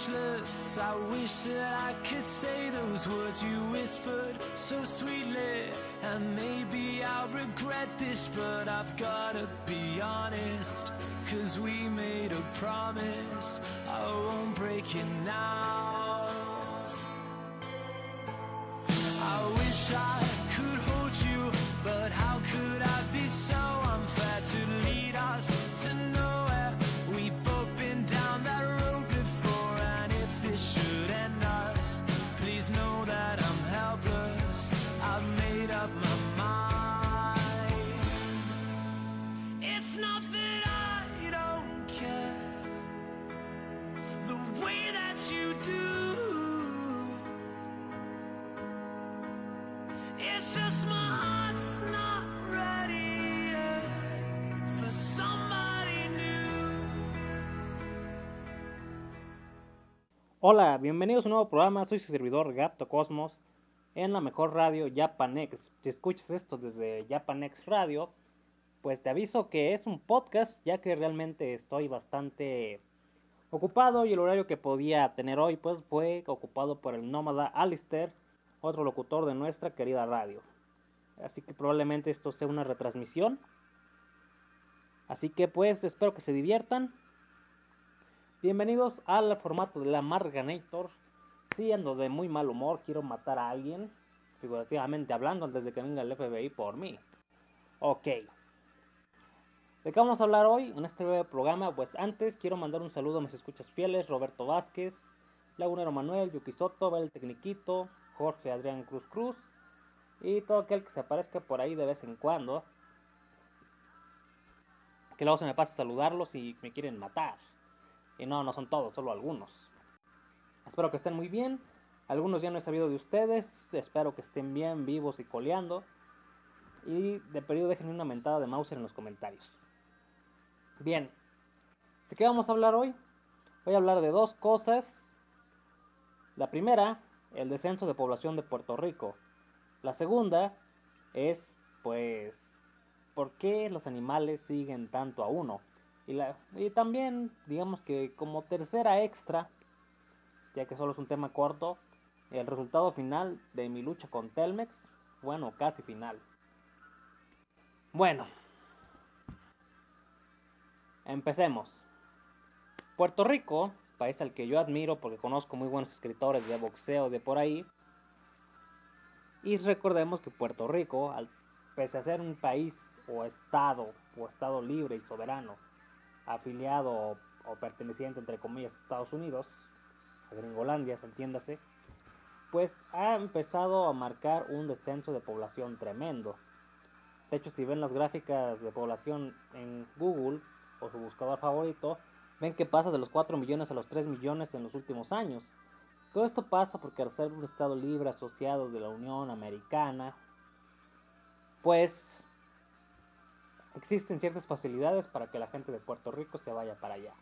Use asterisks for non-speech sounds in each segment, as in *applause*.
speechless. I wish that I could say those words you whispered so sweetly. And maybe I'll regret this, but I've gotta be honest. Cause we made a promise, I won't break it now. she's known. Hola, bienvenidos a un nuevo programa. Soy su servidor Gato Cosmos en la mejor radio Japanex. Si escuchas esto desde Japanex Radio, pues te aviso que es un podcast, ya que realmente estoy bastante ocupado y el horario que podía tener hoy pues fue ocupado por el nómada Alistair, otro locutor de nuestra querida radio. Así que probablemente esto sea una retransmisión. Así que pues espero que se diviertan. Bienvenidos al formato de la Marganator. Si ando de muy mal humor, quiero matar a alguien, figurativamente hablando, antes de que venga el FBI por mí. Ok. ¿De qué vamos a hablar hoy en este breve programa? Pues antes quiero mandar un saludo a mis escuchas fieles, Roberto Vázquez, Lagunero Manuel, Yuki Soto, Bel Tecniquito, Jorge Adrián Cruz Cruz y todo aquel que se aparezca por ahí de vez en cuando. Que luego se me pasa saludarlos y me quieren matar. Y no, no son todos, solo algunos. Espero que estén muy bien. Algunos ya no he sabido de ustedes. Espero que estén bien, vivos y coleando. Y de periodo déjenme una mentada de Mauser en los comentarios. Bien. ¿De qué vamos a hablar hoy? Voy a hablar de dos cosas. La primera, el descenso de población de Puerto Rico. La segunda es, pues, ¿por qué los animales siguen tanto a uno? Y, también, digamos que como tercera extra, ya que solo es un tema corto, el resultado final de mi lucha con Telmex, bueno, casi final. Bueno, empecemos. Puerto Rico, país al que yo admiro porque conozco muy buenos escritores de boxeo de por ahí, y recordemos que Puerto Rico, pese a ser un país o estado o estado libre y soberano, afiliado o, perteneciente entre comillas a Estados Unidos, a Gringolandia, entiéndase, pues ha empezado a marcar un descenso de población tremendo. De hecho, si ven las gráficas de población en Google o su buscador favorito, ven que pasa de los 4 millones a los 3 millones en los últimos años. Todo esto pasa porque al ser un Estado libre asociado de la Unión Americana, pues existen ciertas facilidades para que la gente de Puerto Rico se vaya para allá.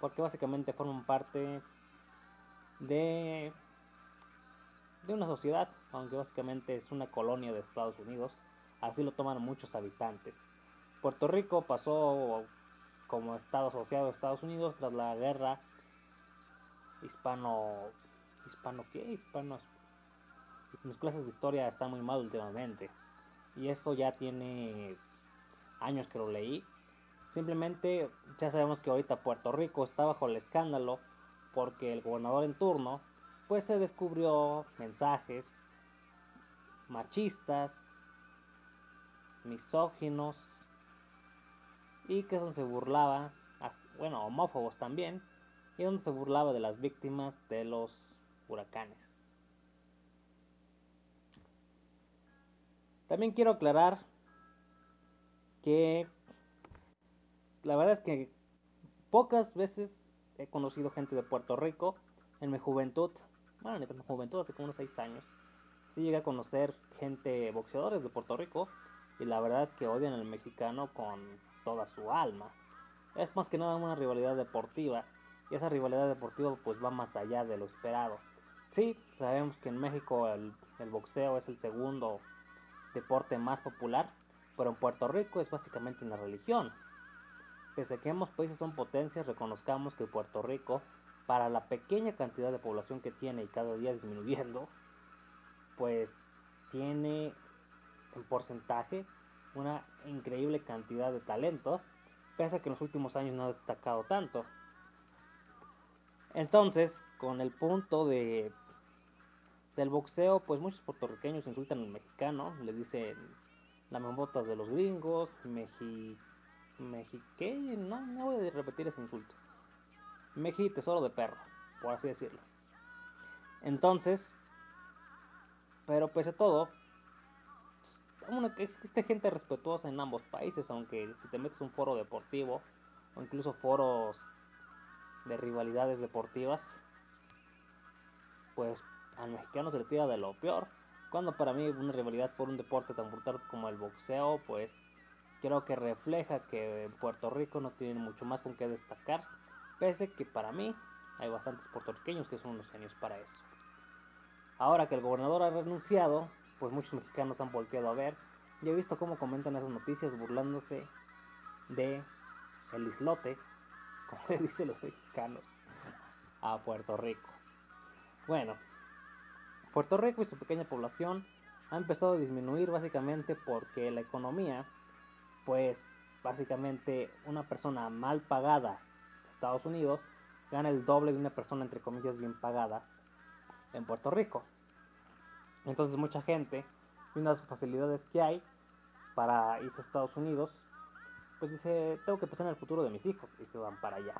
Porque básicamente forman parte de, de una sociedad, aunque básicamente es una colonia de Estados Unidos, así lo toman muchos habitantes. Puerto Rico pasó como estado asociado a Estados Unidos tras la guerra hispano hispano qué hispano mis clases de historia están muy mal últimamente y esto ya tiene años que lo leí simplemente ya sabemos que ahorita Puerto Rico está bajo el escándalo porque el gobernador en turno pues se descubrió mensajes machistas misóginos y que eso se burlaba bueno homófobos también y donde se burlaba de las víctimas de los huracanes. También quiero aclarar que la verdad es que pocas veces he conocido gente de Puerto Rico en mi juventud, bueno, en mi juventud hace como unos 6 años, sí llegué a conocer gente boxeadores de Puerto Rico y la verdad es que odian al mexicano con toda su alma. Es más que nada una rivalidad deportiva y esa rivalidad deportiva pues va más allá de lo esperado. Sí, sabemos que en México el, el boxeo es el segundo deporte más popular, pero en Puerto Rico es básicamente una religión. Pese a que ambos países son potencias, reconozcamos que Puerto Rico para la pequeña cantidad de población que tiene y cada día disminuyendo, pues tiene en porcentaje una increíble cantidad de talentos, pese a que en los últimos años no ha destacado tanto. Entonces, con el punto de del boxeo, pues muchos puertorriqueños insultan al mexicano, le dicen la membotas de los gringos, meji, ¿qué? No, no voy a repetir ese insulto. Meji tesoro de perro, por así decirlo. Entonces, pero pese a todo, una, existe gente respetuosa en ambos países, aunque si te metes un foro deportivo o incluso foros de rivalidades deportivas, pues al mexicano se le tira de lo peor. Cuando para mí una rivalidad por un deporte tan brutal como el boxeo, pues creo que refleja que Puerto Rico no tienen mucho más con qué destacar, pese que para mí hay bastantes puertorriqueños que son unos genios para eso. Ahora que el gobernador ha renunciado, pues muchos mexicanos han volteado a ver y he visto cómo comentan esas noticias burlándose de el islote, como le *laughs* dicen los mexicanos, a Puerto Rico. Bueno, Puerto Rico y su pequeña población ha empezado a disminuir básicamente porque la economía, pues básicamente una persona mal pagada en Estados Unidos gana el doble de una persona entre comillas bien pagada en Puerto Rico. Entonces mucha gente, viendo las facilidades que hay para irse a Estados Unidos, pues dice, tengo que pensar en el futuro de mis hijos y se van para allá.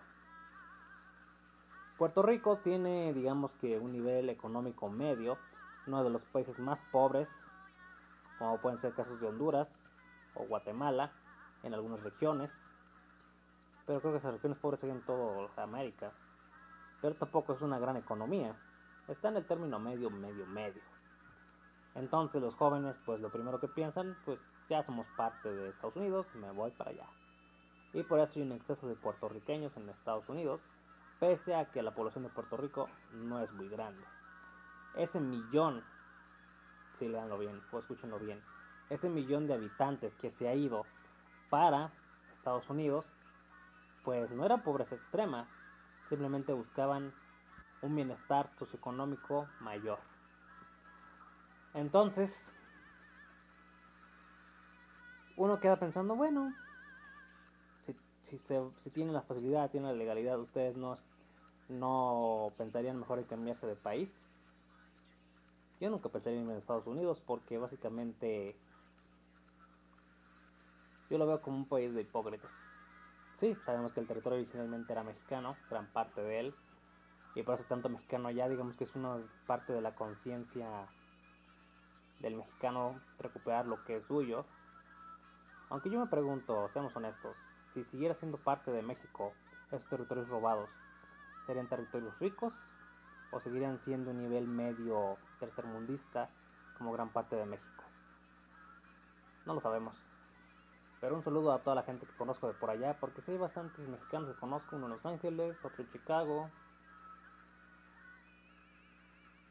Puerto Rico tiene, digamos que, un nivel económico medio, uno de los países más pobres, como pueden ser casos de Honduras o Guatemala, en algunas regiones, pero creo que esas regiones pobres siguen en toda América, pero tampoco es una gran economía, está en el término medio, medio, medio. Entonces los jóvenes, pues lo primero que piensan, pues ya somos parte de Estados Unidos, me voy para allá. Y por eso hay un exceso de puertorriqueños en Estados Unidos, pese a que la población de Puerto Rico no es muy grande. Ese millón, si leanlo bien, o escúchenlo bien, ese millón de habitantes que se ha ido para Estados Unidos, pues no era pobreza extrema, simplemente buscaban un bienestar socioeconómico mayor. Entonces, uno queda pensando, bueno, si, si, se, si tienen la facilidad, tienen la legalidad, ustedes no no pensarían mejor en cambiarse de país. Yo nunca pensaría en Estados Unidos porque básicamente yo lo veo como un país de hipócritas. Sí, sabemos que el territorio originalmente era mexicano, gran parte de él, y por eso tanto mexicano allá, digamos que es una parte de la conciencia del mexicano recuperar lo que es suyo. Aunque yo me pregunto, seamos honestos, si siguiera siendo parte de México, esos territorios robados, serían territorios ricos o seguirían siendo un nivel medio tercermundista como gran parte de México. No lo sabemos. Pero un saludo a toda la gente que conozco de por allá, porque sí hay bastantes mexicanos que conozco, uno en Los Ángeles, otro en Chicago,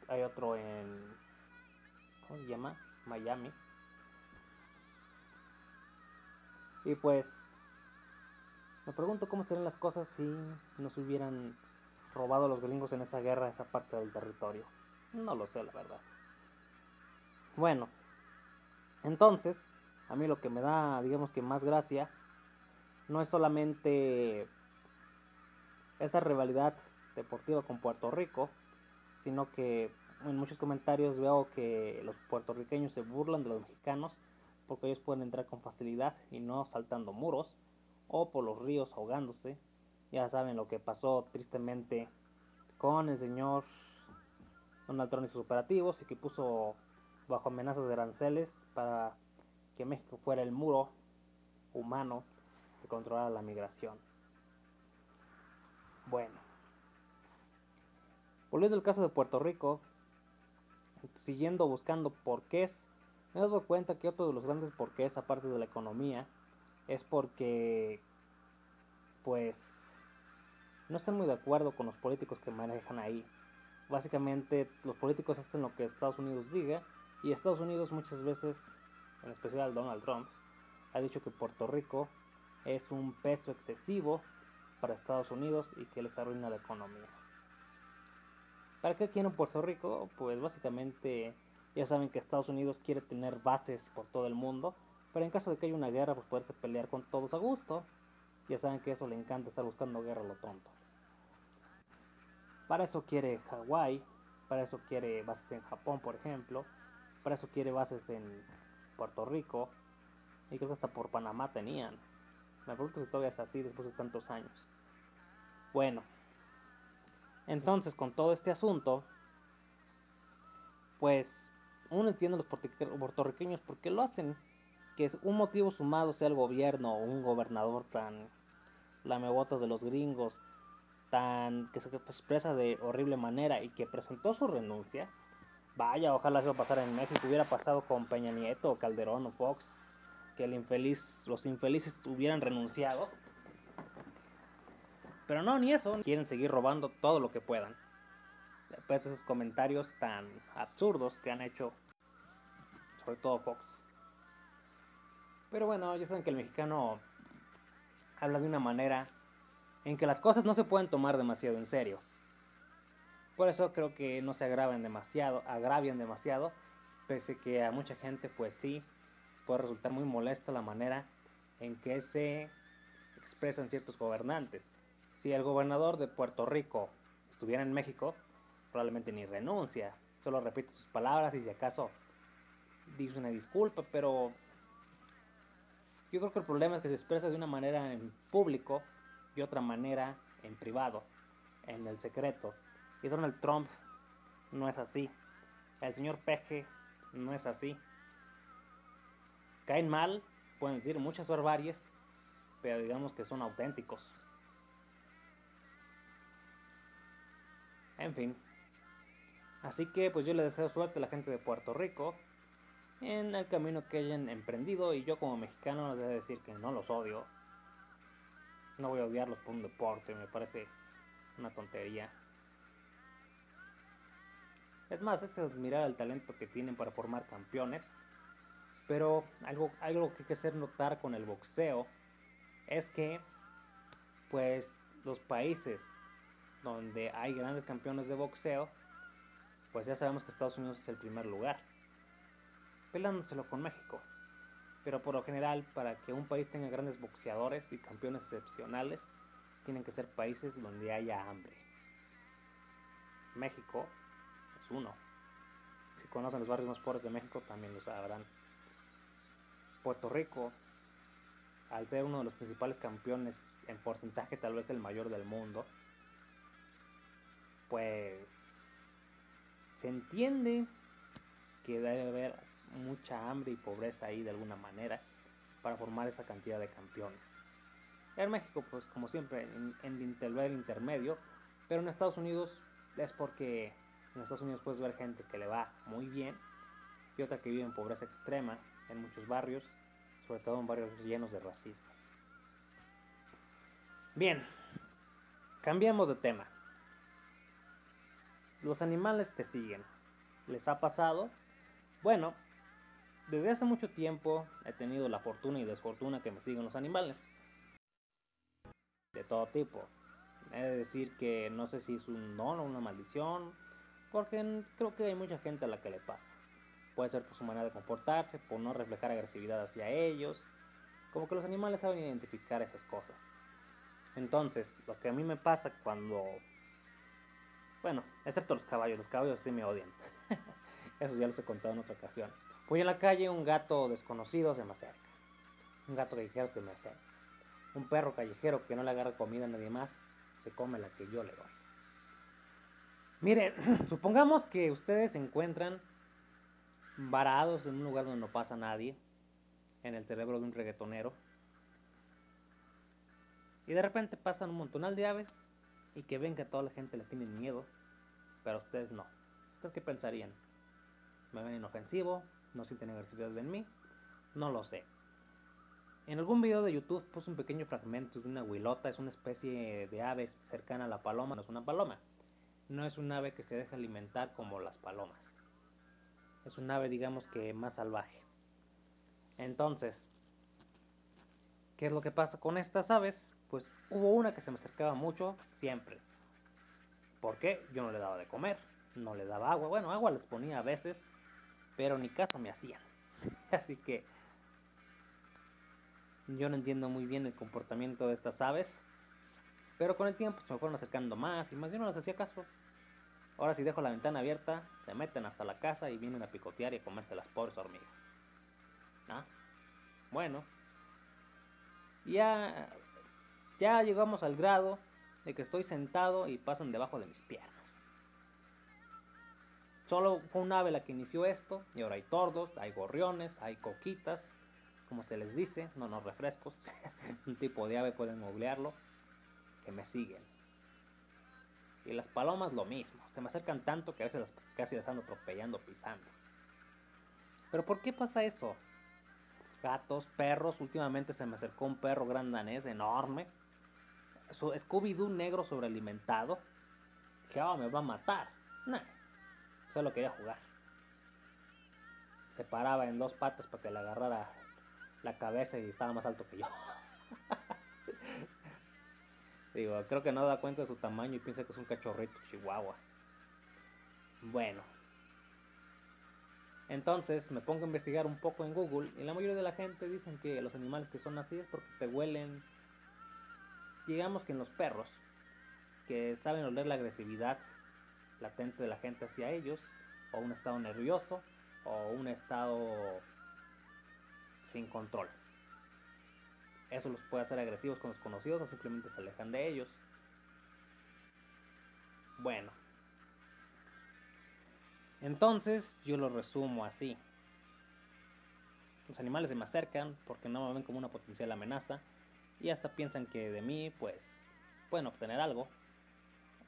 hay otro en, ¿cómo se llama? Miami. Y pues, me pregunto cómo serían las cosas si nos hubieran robado a los gringos en esa guerra esa parte del territorio. No lo sé, la verdad. Bueno, entonces, a mí lo que me da, digamos que más gracia, no es solamente esa rivalidad deportiva con Puerto Rico, sino que en muchos comentarios veo que los puertorriqueños se burlan de los mexicanos porque ellos pueden entrar con facilidad y no saltando muros o por los ríos ahogándose ya saben lo que pasó tristemente con el señor Donald Trump y sus operativos y que puso bajo amenazas de aranceles para que México fuera el muro humano que controlara la migración. Bueno, volviendo al caso de Puerto Rico, siguiendo buscando porqués, me he dado cuenta que otro de los grandes porqués, aparte de la economía, es porque, pues, no están muy de acuerdo con los políticos que manejan ahí. Básicamente los políticos hacen lo que Estados Unidos diga y Estados Unidos muchas veces, en especial Donald Trump, ha dicho que Puerto Rico es un peso excesivo para Estados Unidos y que les arruina la economía. ¿Para qué quieren Puerto Rico? Pues básicamente ya saben que Estados Unidos quiere tener bases por todo el mundo, pero en caso de que haya una guerra, pues poderse pelear con todos a gusto. Ya saben que eso le encanta estar buscando guerra a lo tonto. Para eso quiere Hawái, para eso quiere bases en Japón, por ejemplo, para eso quiere bases en Puerto Rico, y creo que hasta por Panamá tenían. Me pregunto si todavía es así después de tantos años. Bueno, entonces con todo este asunto, pues uno entiende los puertorriqueños por qué lo hacen. Que un motivo sumado sea el gobierno o un gobernador tan lamebotas de los gringos, tan que se expresa de horrible manera y que presentó su renuncia. Vaya, ojalá eso pasara en México, hubiera pasado con Peña Nieto, o Calderón o Fox, que el infeliz, los infelices hubieran renunciado pero no, ni eso. Quieren seguir robando todo lo que puedan. Después de esos comentarios tan absurdos que han hecho, sobre todo Fox. Pero bueno, ya saben que el mexicano habla de una manera en que las cosas no se pueden tomar demasiado en serio. Por eso creo que no se agraven demasiado, agravian demasiado, pese que a mucha gente pues sí puede resultar muy molesta la manera en que se expresan ciertos gobernantes. Si el gobernador de Puerto Rico estuviera en México, probablemente ni renuncia, solo repite sus palabras y si acaso dice una disculpa, pero yo creo que el problema es que se expresa de una manera en público y otra manera en privado, en el secreto. Y Donald Trump no es así. El señor Peje no es así. Caen mal, pueden decir muchas barbaries, pero digamos que son auténticos. En fin. Así que pues yo le deseo suerte a la gente de Puerto Rico en el camino que hayan emprendido y yo como mexicano les a decir que no los odio. No voy a odiarlos por un deporte, me parece una tontería. Es más, es admirar el talento que tienen para formar campeones. Pero algo, algo que hay que hacer notar con el boxeo es que pues los países donde hay grandes campeones de boxeo, pues ya sabemos que Estados Unidos es el primer lugar, pelándoselo con México. Pero por lo general, para que un país tenga grandes boxeadores y campeones excepcionales, tienen que ser países donde haya hambre. México es uno. Si conocen los barrios más pobres de México, también lo sabrán. Puerto Rico, al ser uno de los principales campeones en porcentaje, tal vez el mayor del mundo, pues se entiende que debe haber mucha hambre y pobreza ahí de alguna manera para formar esa cantidad de campeones. En México, pues como siempre, en, en el intermedio, pero en Estados Unidos es porque en Estados Unidos puedes ver gente que le va muy bien y otra que vive en pobreza extrema en muchos barrios, sobre todo en barrios llenos de racismo. Bien, cambiamos de tema los animales te siguen. ¿Les ha pasado? Bueno, desde hace mucho tiempo he tenido la fortuna y desfortuna que me siguen los animales. De todo tipo. He de decir que no sé si es un don o una maldición, porque creo que hay mucha gente a la que le pasa. Puede ser por su manera de comportarse, por no reflejar agresividad hacia ellos. Como que los animales saben identificar esas cosas. Entonces, lo que a mí me pasa cuando bueno, excepto los caballos, los caballos sí me odian. *laughs* Eso ya los he contado en otra ocasión. Voy en la calle, un gato desconocido se me acerca. Un gato callejero se me acerca. Un perro callejero que no le agarra comida a nadie más, se come la que yo le doy. Miren, *clears throat* supongamos que ustedes se encuentran varados en un lugar donde no pasa nadie, en el cerebro de un reggaetonero, y de repente pasan un montonal de aves y que ven que a toda la gente le tienen miedo, pero ustedes no. ¿Ustedes qué pensarían? ¿Me ven inofensivo? ¿No sienten agresividad en mí? No lo sé. En algún video de YouTube puse un pequeño fragmento de una huilota, es una especie de ave cercana a la paloma, no es una paloma. No es un ave que se deja alimentar como las palomas. Es un ave, digamos que más salvaje. Entonces, ¿qué es lo que pasa con estas aves? Pues hubo una que se me acercaba mucho, siempre. ¿Por qué? Yo no le daba de comer. no le daba agua. Bueno, agua les ponía a veces, pero ni caso me hacían. *laughs* Así que yo no entiendo muy bien el comportamiento de estas aves. Pero con el tiempo se me fueron acercando más y más yo no les hacía caso. Ahora si dejo la ventana abierta, se meten hasta la casa y vienen a picotear y a comerse las pobres hormigas. ¿Ah? Bueno. Ya, ya llegamos al grado de que estoy sentado y pasan debajo de mis piernas. Solo fue un ave la que inició esto, y ahora hay tordos, hay gorriones, hay coquitas, como se les dice, no nos refrescos, *laughs* un tipo de ave pueden googlearlo, que me siguen. Y las palomas lo mismo, se me acercan tanto que a veces casi las ando atropellando, pisando. Pero ¿por qué pasa eso? Gatos, perros, últimamente se me acercó un perro gran danés enorme. Scooby-Doo negro sobrealimentado. Que oh, me va a matar. Solo quería jugar. Se paraba en dos patas para que le agarrara la cabeza y estaba más alto que yo. *laughs* Digo, creo que no da cuenta de su tamaño y piensa que es un cachorrito chihuahua. Bueno. Entonces me pongo a investigar un poco en Google y la mayoría de la gente dicen que los animales que son así es porque te huelen, digamos que en los perros, que saben oler la agresividad latente de la gente hacia ellos, o un estado nervioso, o un estado sin control. Eso los puede hacer agresivos con los conocidos o simplemente se alejan de ellos. Bueno. Entonces yo lo resumo así. Los animales se me acercan porque no me ven como una potencial amenaza y hasta piensan que de mí pues pueden obtener algo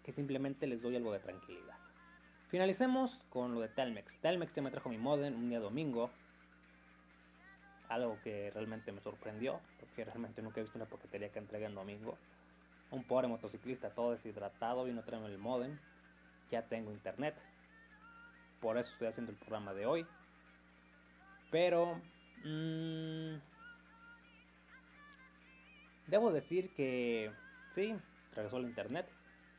que simplemente les doy algo de tranquilidad. Finalicemos con lo de Telmex. Telmex ya me trajo mi modem un día domingo algo que realmente me sorprendió, porque realmente nunca he visto una paquetería que entregue en domingo. Un pobre motociclista todo deshidratado, vino a el modem, ya tengo internet, por eso estoy haciendo el programa de hoy. Pero, mmm, debo decir que sí, regresó el internet,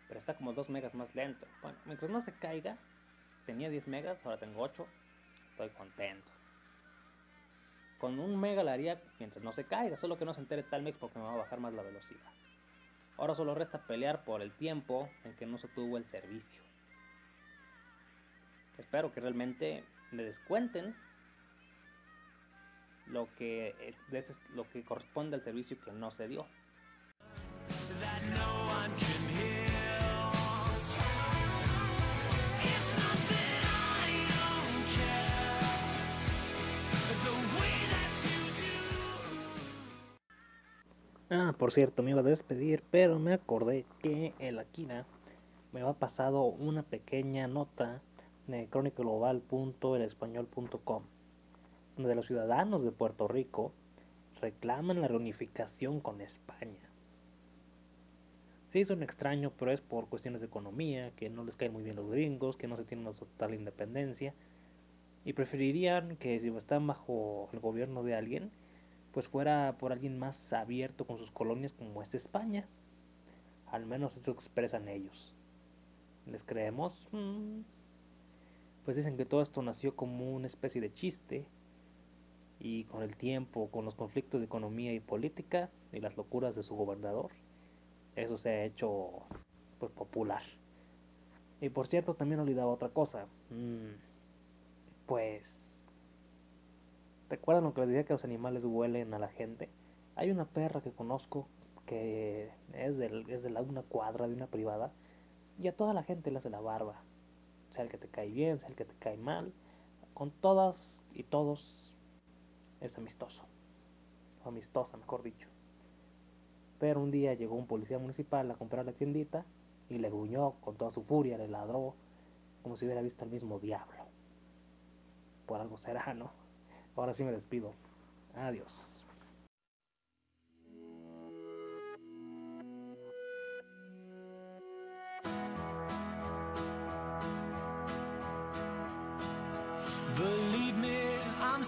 pero está como 2 megas más lento. Bueno, mientras no se caiga, tenía 10 megas, ahora tengo 8, estoy contento con un mega la haría mientras no se caiga, solo que no se entere tal mix porque me va a bajar más la velocidad. Ahora solo resta pelear por el tiempo en que no se tuvo el servicio. Espero que realmente me descuenten lo que lo que corresponde al servicio que no se dio. Ah, por cierto, me iba a despedir, pero me acordé que en la quina me ha pasado una pequeña nota de crónicaglobal.elespañol.com donde los ciudadanos de Puerto Rico reclaman la reunificación con España. Sí, un extraño, pero es por cuestiones de economía, que no les caen muy bien los gringos, que no se tienen una total independencia, y preferirían que si están bajo el gobierno de alguien, pues fuera por alguien más abierto con sus colonias como es España. Al menos eso expresan ellos. ¿Les creemos? Mm. Pues dicen que todo esto nació como una especie de chiste y con el tiempo, con los conflictos de economía y política y las locuras de su gobernador, eso se ha hecho pues popular. Y por cierto, también olvidaba otra cosa. Mm. Pues ¿Recuerdan lo que les decía que los animales huelen a la gente? Hay una perra que conozco que es, del, es de la, una cuadra de una privada y a toda la gente le hace la barba. Sea el que te cae bien, sea el que te cae mal. Con todas y todos es amistoso. O amistosa, mejor dicho. Pero un día llegó un policía municipal a comprar la tiendita y le gruñó con toda su furia, le ladró como si hubiera visto al mismo diablo. Por algo será, ¿no? Ahora sí me despido. Adiós.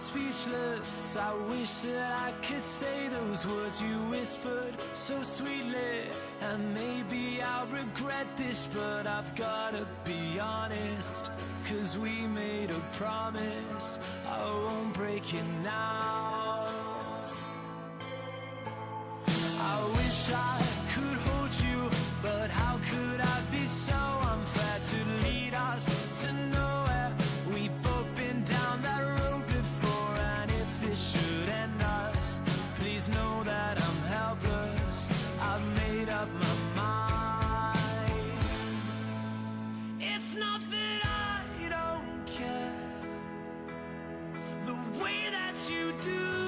Speechless. I wish that I could say those words you whispered so sweetly. And maybe I'll regret this, but I've gotta be honest. Cause we made a promise, I won't break it now. You do.